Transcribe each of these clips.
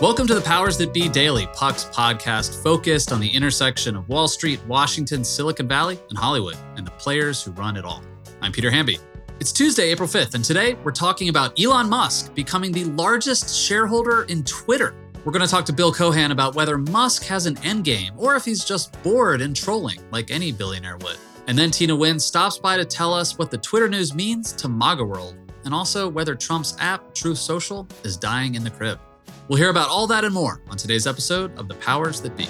Welcome to the Powers That Be Daily, Puck's podcast focused on the intersection of Wall Street, Washington, Silicon Valley, and Hollywood, and the players who run it all. I'm Peter Hamby. It's Tuesday, April 5th, and today we're talking about Elon Musk becoming the largest shareholder in Twitter. We're going to talk to Bill Cohan about whether Musk has an endgame or if he's just bored and trolling like any billionaire would. And then Tina Nguyen stops by to tell us what the Twitter news means to MAGA world, and also whether Trump's app, Truth Social, is dying in the crib. We'll hear about all that and more on today's episode of The Powers That Be.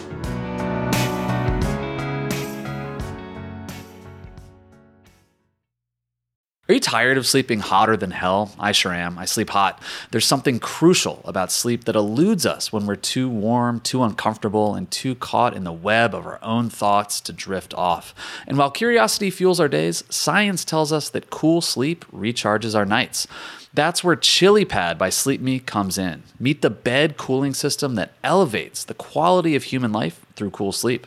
Are you tired of sleeping hotter than hell? I sure am. I sleep hot. There's something crucial about sleep that eludes us when we're too warm, too uncomfortable, and too caught in the web of our own thoughts to drift off. And while curiosity fuels our days, science tells us that cool sleep recharges our nights. That's where ChiliPad by Sleep Me comes in. Meet the bed cooling system that elevates the quality of human life through cool sleep.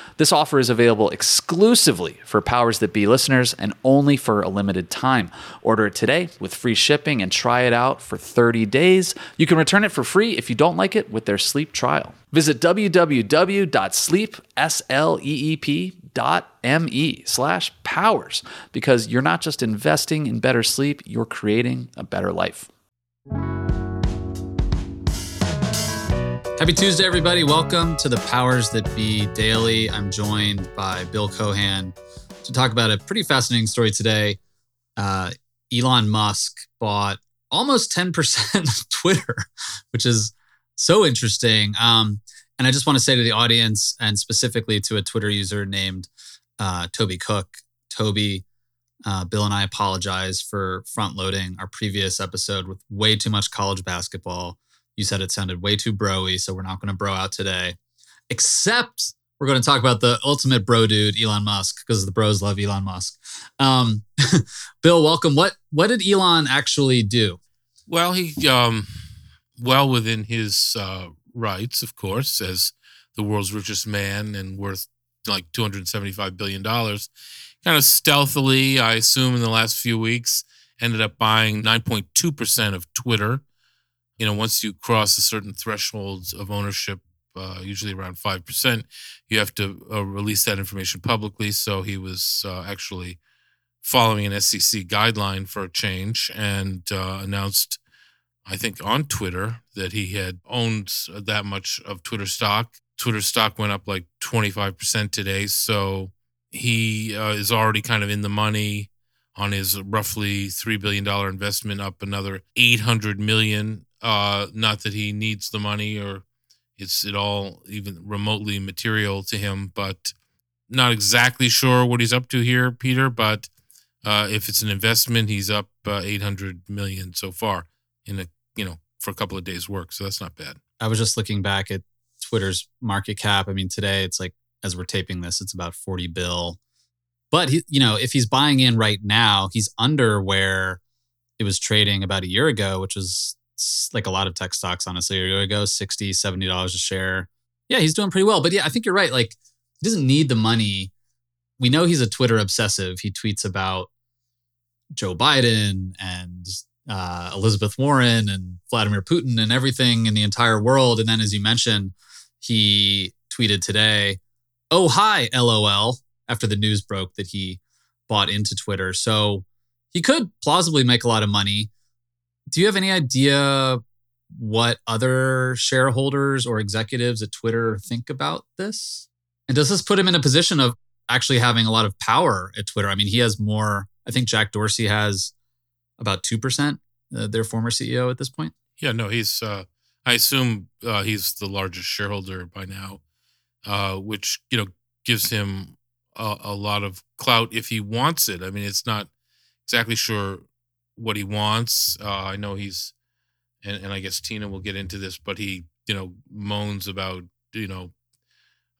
This offer is available exclusively for Powers That Be listeners and only for a limited time. Order it today with free shipping and try it out for 30 days. You can return it for free if you don't like it with their sleep trial. Visit www.sleep.me slash powers because you're not just investing in better sleep, you're creating a better life. Happy Tuesday, everybody. Welcome to the Powers That Be Daily. I'm joined by Bill Cohan to talk about a pretty fascinating story today. Uh, Elon Musk bought almost 10% of Twitter, which is so interesting. Um, and I just want to say to the audience, and specifically to a Twitter user named uh, Toby Cook, Toby, uh, Bill and I apologize for front loading our previous episode with way too much college basketball. You said it sounded way too broy, so we're not going to bro out today. Except we're going to talk about the ultimate bro dude, Elon Musk, because the bros love Elon Musk. Um, Bill, welcome. What what did Elon actually do? Well, he um, well within his uh, rights, of course, as the world's richest man and worth like two hundred seventy-five billion dollars. Kind of stealthily, I assume, in the last few weeks, ended up buying nine point two percent of Twitter you know, once you cross a certain threshold of ownership, uh, usually around 5%, you have to uh, release that information publicly. So he was uh, actually following an SEC guideline for a change and uh, announced, I think, on Twitter that he had owned that much of Twitter stock. Twitter stock went up like 25% today. So he uh, is already kind of in the money on his roughly $3 billion investment, up another 800 million uh, not that he needs the money or it's at all even remotely material to him, but not exactly sure what he's up to here, Peter. But uh, if it's an investment, he's up uh, 800 million so far in a you know for a couple of days' work. So that's not bad. I was just looking back at Twitter's market cap. I mean, today it's like as we're taping this, it's about 40 bill. But he, you know, if he's buying in right now, he's under where it was trading about a year ago, which was like a lot of tech stocks, honestly, a year ago, 60 $70 a share. Yeah, he's doing pretty well. But yeah, I think you're right. Like, he doesn't need the money. We know he's a Twitter obsessive. He tweets about Joe Biden and uh, Elizabeth Warren and Vladimir Putin and everything in the entire world. And then, as you mentioned, he tweeted today, Oh, hi, LOL, after the news broke that he bought into Twitter. So he could plausibly make a lot of money Do you have any idea what other shareholders or executives at Twitter think about this? And does this put him in a position of actually having a lot of power at Twitter? I mean, he has more, I think Jack Dorsey has about 2%, uh, their former CEO at this point. Yeah, no, he's, uh, I assume uh, he's the largest shareholder by now, uh, which, you know, gives him a, a lot of clout if he wants it. I mean, it's not exactly sure what he wants. Uh, I know he's, and, and I guess Tina will get into this, but he, you know, moans about, you know,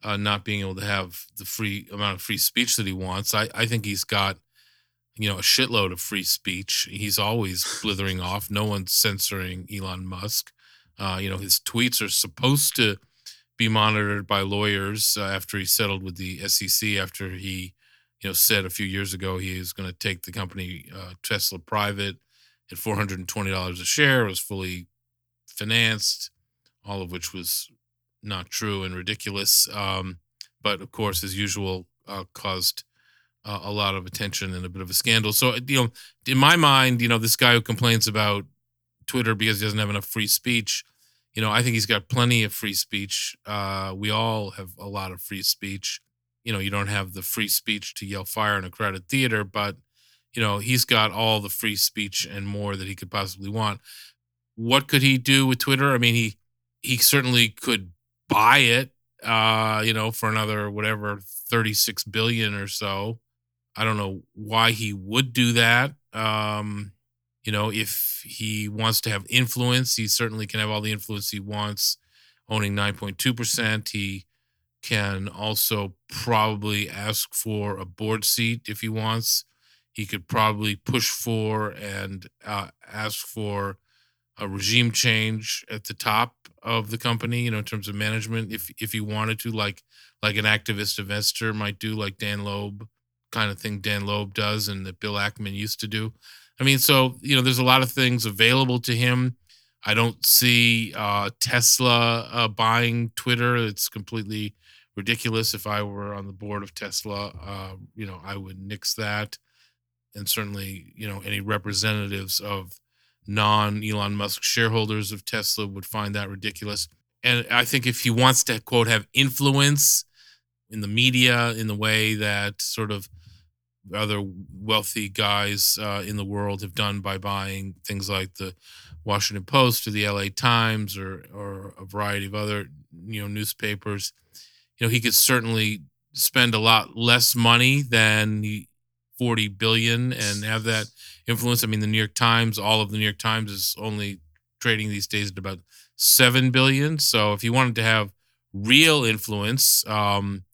uh, not being able to have the free amount of free speech that he wants. I, I think he's got, you know, a shitload of free speech. He's always blithering off. No one's censoring Elon Musk. Uh, you know, his tweets are supposed to be monitored by lawyers uh, after he settled with the SEC. After he, you know, said a few years ago he was going to take the company uh, Tesla private at four hundred and twenty dollars a share. It was fully financed, all of which was not true and ridiculous. Um, but of course, as usual, uh, caused uh, a lot of attention and a bit of a scandal. So, you know, in my mind, you know, this guy who complains about Twitter because he doesn't have enough free speech, you know, I think he's got plenty of free speech. Uh, we all have a lot of free speech. You know, you don't have the free speech to yell fire in a crowded theater, but, you know, he's got all the free speech and more that he could possibly want. What could he do with Twitter? I mean, he he certainly could buy it, uh, you know, for another whatever 36 billion or so. I don't know why he would do that. Um, you know, if he wants to have influence, he certainly can have all the influence he wants, owning 9.2%. He can also probably ask for a board seat if he wants. He could probably push for and uh, ask for a regime change at the top of the company, you know, in terms of management, if if he wanted to, like like an activist investor might do, like Dan Loeb kind of thing Dan Loeb does and that Bill Ackman used to do. I mean, so you know, there's a lot of things available to him. I don't see uh, Tesla uh, buying Twitter. It's completely ridiculous. If I were on the board of Tesla, uh, you know, I would nix that. And certainly, you know, any representatives of non Elon Musk shareholders of Tesla would find that ridiculous. And I think if he wants to, quote, have influence in the media in the way that sort of other wealthy guys uh, in the world have done by buying things like the Washington Post or the LA Times or, or a variety of other, you know, newspapers, you know, he could certainly spend a lot less money than 40 billion and have that influence. I mean, the New York Times, all of the New York Times is only trading these days at about 7 billion. So if he wanted to have real influence, um,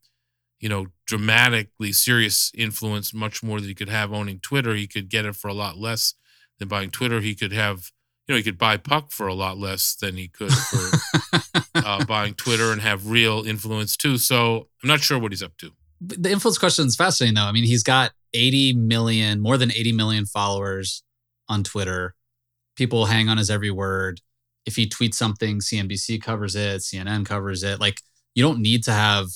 you know, dramatically serious influence, much more than he could have owning Twitter, he could get it for a lot less than buying Twitter. He could have, you know, he could buy Puck for a lot less than he could for uh, buying Twitter and have real influence too. So I'm not sure what he's up to. The influence question is fascinating, though. I mean, he's got 80 million, more than 80 million followers on Twitter. People hang on his every word. If he tweets something, CNBC covers it, CNN covers it. Like, you don't need to have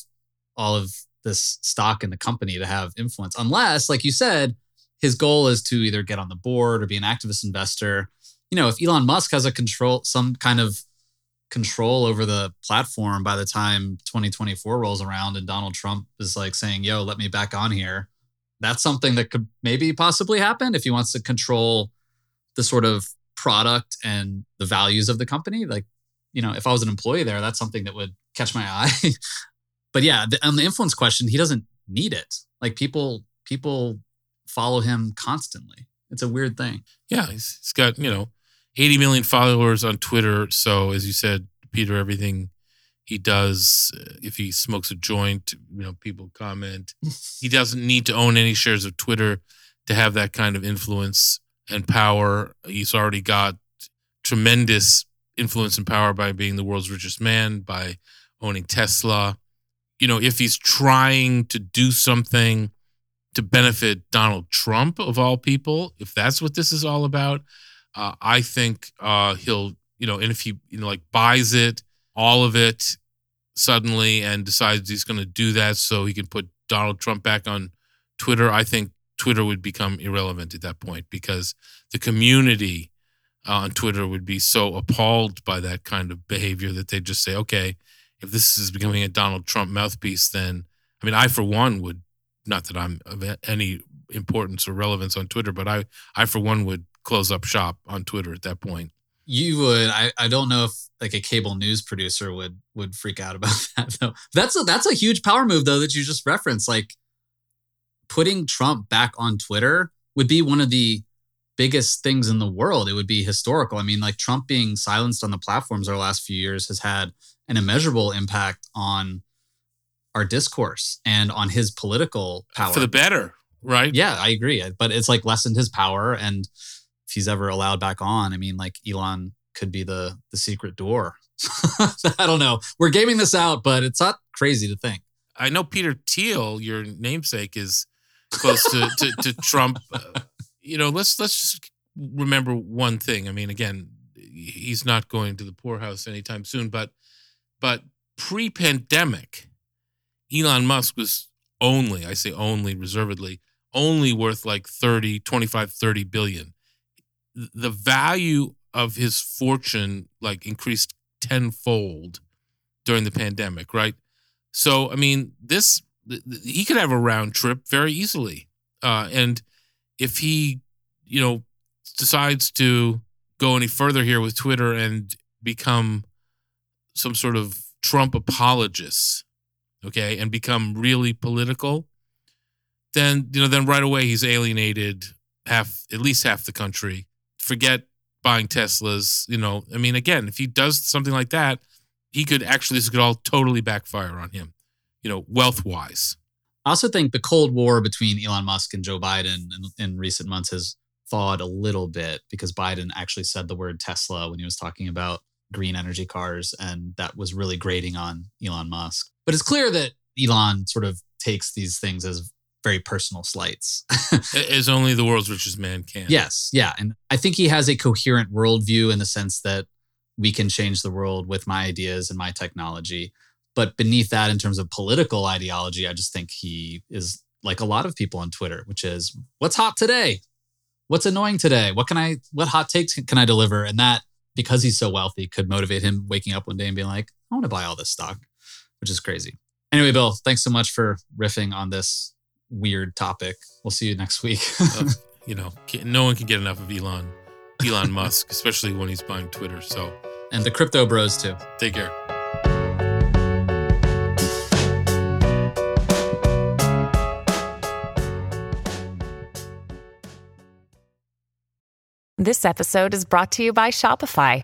all of this stock in the company to have influence, unless, like you said, his goal is to either get on the board or be an activist investor. You know, if Elon Musk has a control, some kind of control over the platform by the time 2024 rolls around and Donald Trump is like saying, yo, let me back on here, that's something that could maybe possibly happen if he wants to control the sort of product and the values of the company. Like, you know, if I was an employee there, that's something that would catch my eye. but yeah, the, on the influence question, he doesn't need it. Like people, people follow him constantly. It's a weird thing. Yeah, he's, he's got you know 80 million followers on Twitter. So as you said, Peter, everything he does, uh, if he smokes a joint, you know, people comment. he doesn't need to own any shares of Twitter to have that kind of influence and power. He's already got tremendous influence and power by being the world's richest man, by owning Tesla. You know, if he's trying to do something to benefit Donald Trump of all people, if that's what this is all about, uh, I think uh, he'll, you know, and if he, you know, like buys it, all of it suddenly and decides he's going to do that so he can put Donald Trump back on Twitter, I think Twitter would become irrelevant at that point because the community uh, on Twitter would be so appalled by that kind of behavior that they'd just say, okay, if this is becoming a Donald Trump mouthpiece, then I mean, I for one would not that I'm of any importance or relevance on Twitter, but I I for one would close up shop on Twitter at that point. You would. I, I don't know if like a cable news producer would would freak out about that though. That's a that's a huge power move though that you just referenced. Like putting Trump back on Twitter would be one of the biggest things in the world. It would be historical. I mean, like Trump being silenced on the platforms the last few years has had an immeasurable impact on our discourse and on his political power. For the better, right? Yeah, I agree. But it's like lessened his power. And if he's ever allowed back on, I mean, like Elon could be the the secret door. I don't know. We're gaming this out, but it's not crazy to think. I know Peter Thiel, your namesake, is close to, to, to Trump. Uh, you know, let's let's just remember one thing. I mean, again, he's not going to the poorhouse anytime soon, but but pre-pandemic, Elon Musk was only, I say only reservedly, only worth like 30, 25, 30 billion. The value of his fortune like increased tenfold during the pandemic, right? So, I mean, this he could have a round trip very easily. Uh, and if he, you know, decides to go any further here with Twitter and become some sort of Trump apologist, okay, and become really political, then you know, then right away he's alienated half, at least half the country. Forget buying Teslas. You know, I mean, again, if he does something like that, he could actually this could all totally backfire on him. You know, wealth wise. I also think the Cold War between Elon Musk and Joe Biden in, in recent months has thawed a little bit because Biden actually said the word Tesla when he was talking about green energy cars, and that was really grating on Elon Musk. But it's clear that Elon sort of takes these things as very personal slights. as only the world's richest man can. Yes. Yeah. And I think he has a coherent worldview in the sense that we can change the world with my ideas and my technology. But beneath that, in terms of political ideology, I just think he is like a lot of people on Twitter, which is what's hot today? What's annoying today? What can I, what hot takes can I deliver? And that, because he's so wealthy, could motivate him waking up one day and being like, I want to buy all this stock, which is crazy. Anyway, Bill, thanks so much for riffing on this weird topic. We'll see you next week. uh, you know, no one can get enough of Elon, Elon Musk, especially when he's buying Twitter. So, and the crypto bros too. Take care. This episode is brought to you by Shopify.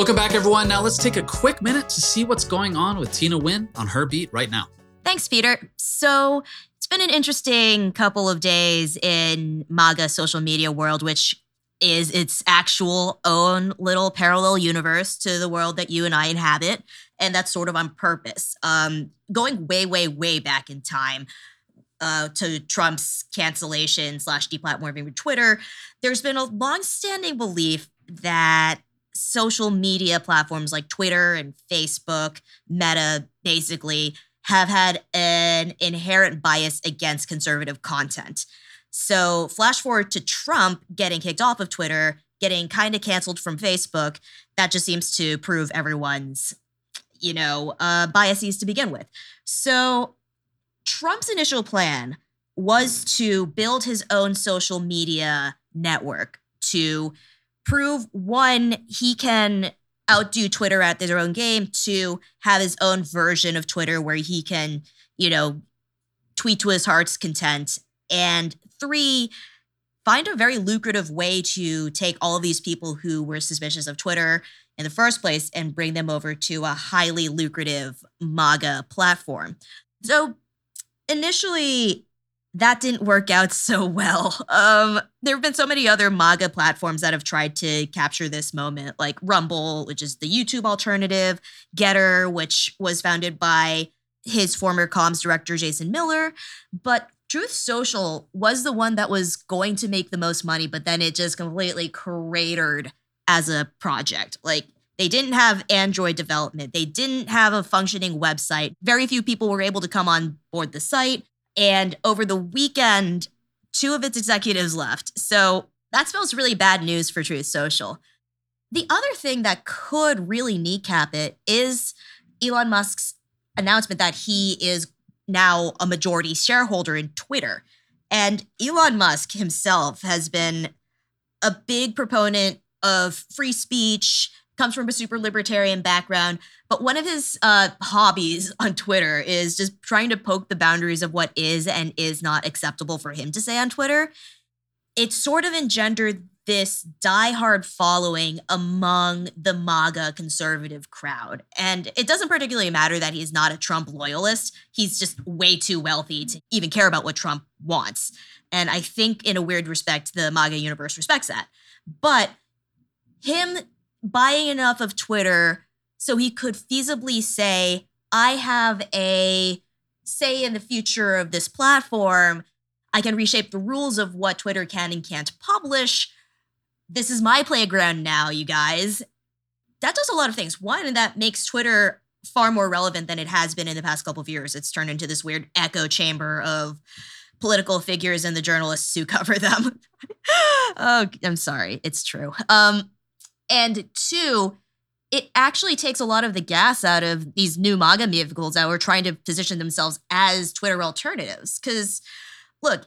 Welcome back, everyone. Now let's take a quick minute to see what's going on with Tina Nguyen on her beat right now. Thanks, Peter. So it's been an interesting couple of days in MAGA social media world, which is its actual own little parallel universe to the world that you and I inhabit. And that's sort of on purpose. Um, going way, way, way back in time, uh, to Trump's cancellation slash deplatforming of Twitter, there's been a long-standing belief that social media platforms like Twitter and Facebook, Meta, basically have had an inherent bias against conservative content. So, flash forward to Trump getting kicked off of Twitter, getting kind of canceled from Facebook. That just seems to prove everyone's, you know, uh, biases to begin with. So, Trump's initial plan was to build his own social media network to prove one, he can outdo Twitter at their own game, two, have his own version of Twitter where he can, you know, tweet to his heart's content, and three, find a very lucrative way to take all of these people who were suspicious of Twitter in the first place and bring them over to a highly lucrative MAGA platform. So initially, that didn't work out so well. Um, there have been so many other MAGA platforms that have tried to capture this moment, like Rumble, which is the YouTube alternative, Gettr, which was founded by his former comms director, Jason Miller. But Truth Social was the one that was going to make the most money, but then it just completely cratered as a project. Like, they didn't have Android development. They didn't have a functioning website. Very few people were able to come on board the site. And over the weekend, two of its executives left. So that spells really bad news for Truth Social. The other thing that could really kneecap it is Elon Musk's announcement that he is now a majority shareholder in Twitter. And Elon Musk himself has been a big proponent of free speech, comes from a super libertarian background, but one of his uh, hobbies on Twitter is just trying to poke the boundaries of what is and is not acceptable for him to say on Twitter. It sort of engendered this diehard following among the MAGA conservative crowd. And it doesn't particularly matter that he's not a Trump loyalist. He's just way too wealthy to even care about what Trump wants. And I think, in a weird respect, the MAGA universe respects that. But him buying enough of Twitter so he could feasibly say, I have a say in the future of this platform. I can reshape the rules of what Twitter can and can't publish. This is my playground now, you guys. That does a lot of things. One, that makes Twitter far more relevant than it has been in the past couple of years. It's turned into this weird echo chamber of political figures and the journalists who cover them. oh, I'm sorry. It's true. Um, and two, it actually takes a lot of the gas out of these new MAGA vehicles that were trying to position themselves as Twitter alternatives. Because, look,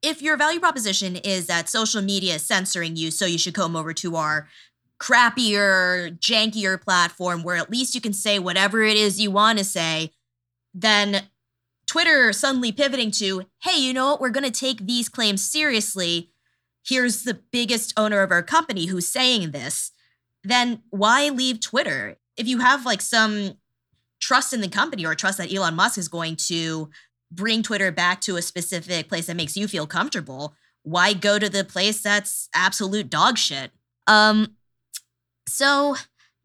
if your value proposition is that social media is censoring you, so you should come over to our crappier, jankier platform where at least you can say whatever it is you want to say, then Twitter suddenly pivoting to, hey, you know what? We're going to take these claims seriously. Here's the biggest owner of our company who's saying this then why leave Twitter? If you have like some trust in the company or trust that Elon Musk is going to bring Twitter back to a specific place that makes you feel comfortable, why go to the place that's absolute dog shit? Um so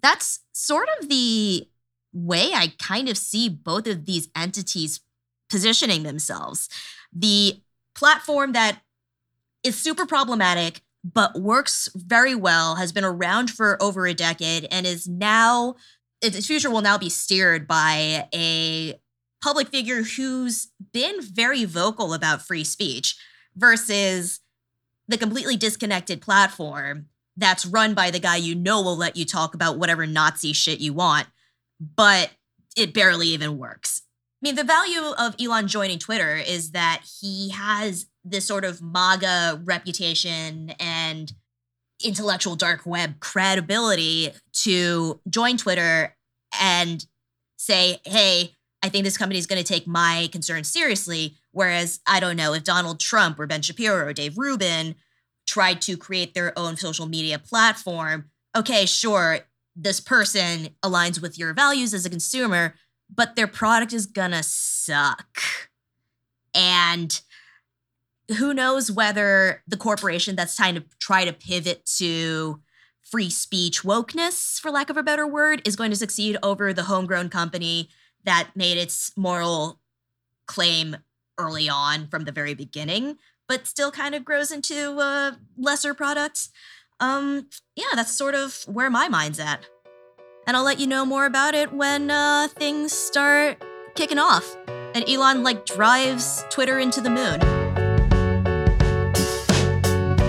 that's sort of the way I kind of see both of these entities positioning themselves. The platform that is super problematic but works very well, has been around for over a decade, and is now, its future will now be steered by a public figure who's been very vocal about free speech versus the completely disconnected platform that's run by the guy you know will let you talk about whatever Nazi shit you want, but it barely even works. I mean, the value of Elon joining Twitter is that he has this sort of MAGA reputation and intellectual dark web credibility to join Twitter and say, hey, I think this company is going to take my concerns seriously. Whereas I don't know if Donald Trump or Ben Shapiro or Dave Rubin tried to create their own social media platform. Okay, sure, this person aligns with your values as a consumer, but their product is gonna suck. And who knows whether the corporation that's trying to try to pivot to free speech wokeness, for lack of a better word, is going to succeed over the homegrown company that made its moral claim early on from the very beginning, but still kind of grows into uh, lesser products. Um, yeah, that's sort of where my mind's at. And I'll let you know more about it when uh, things start kicking off and Elon like drives Twitter into the moon.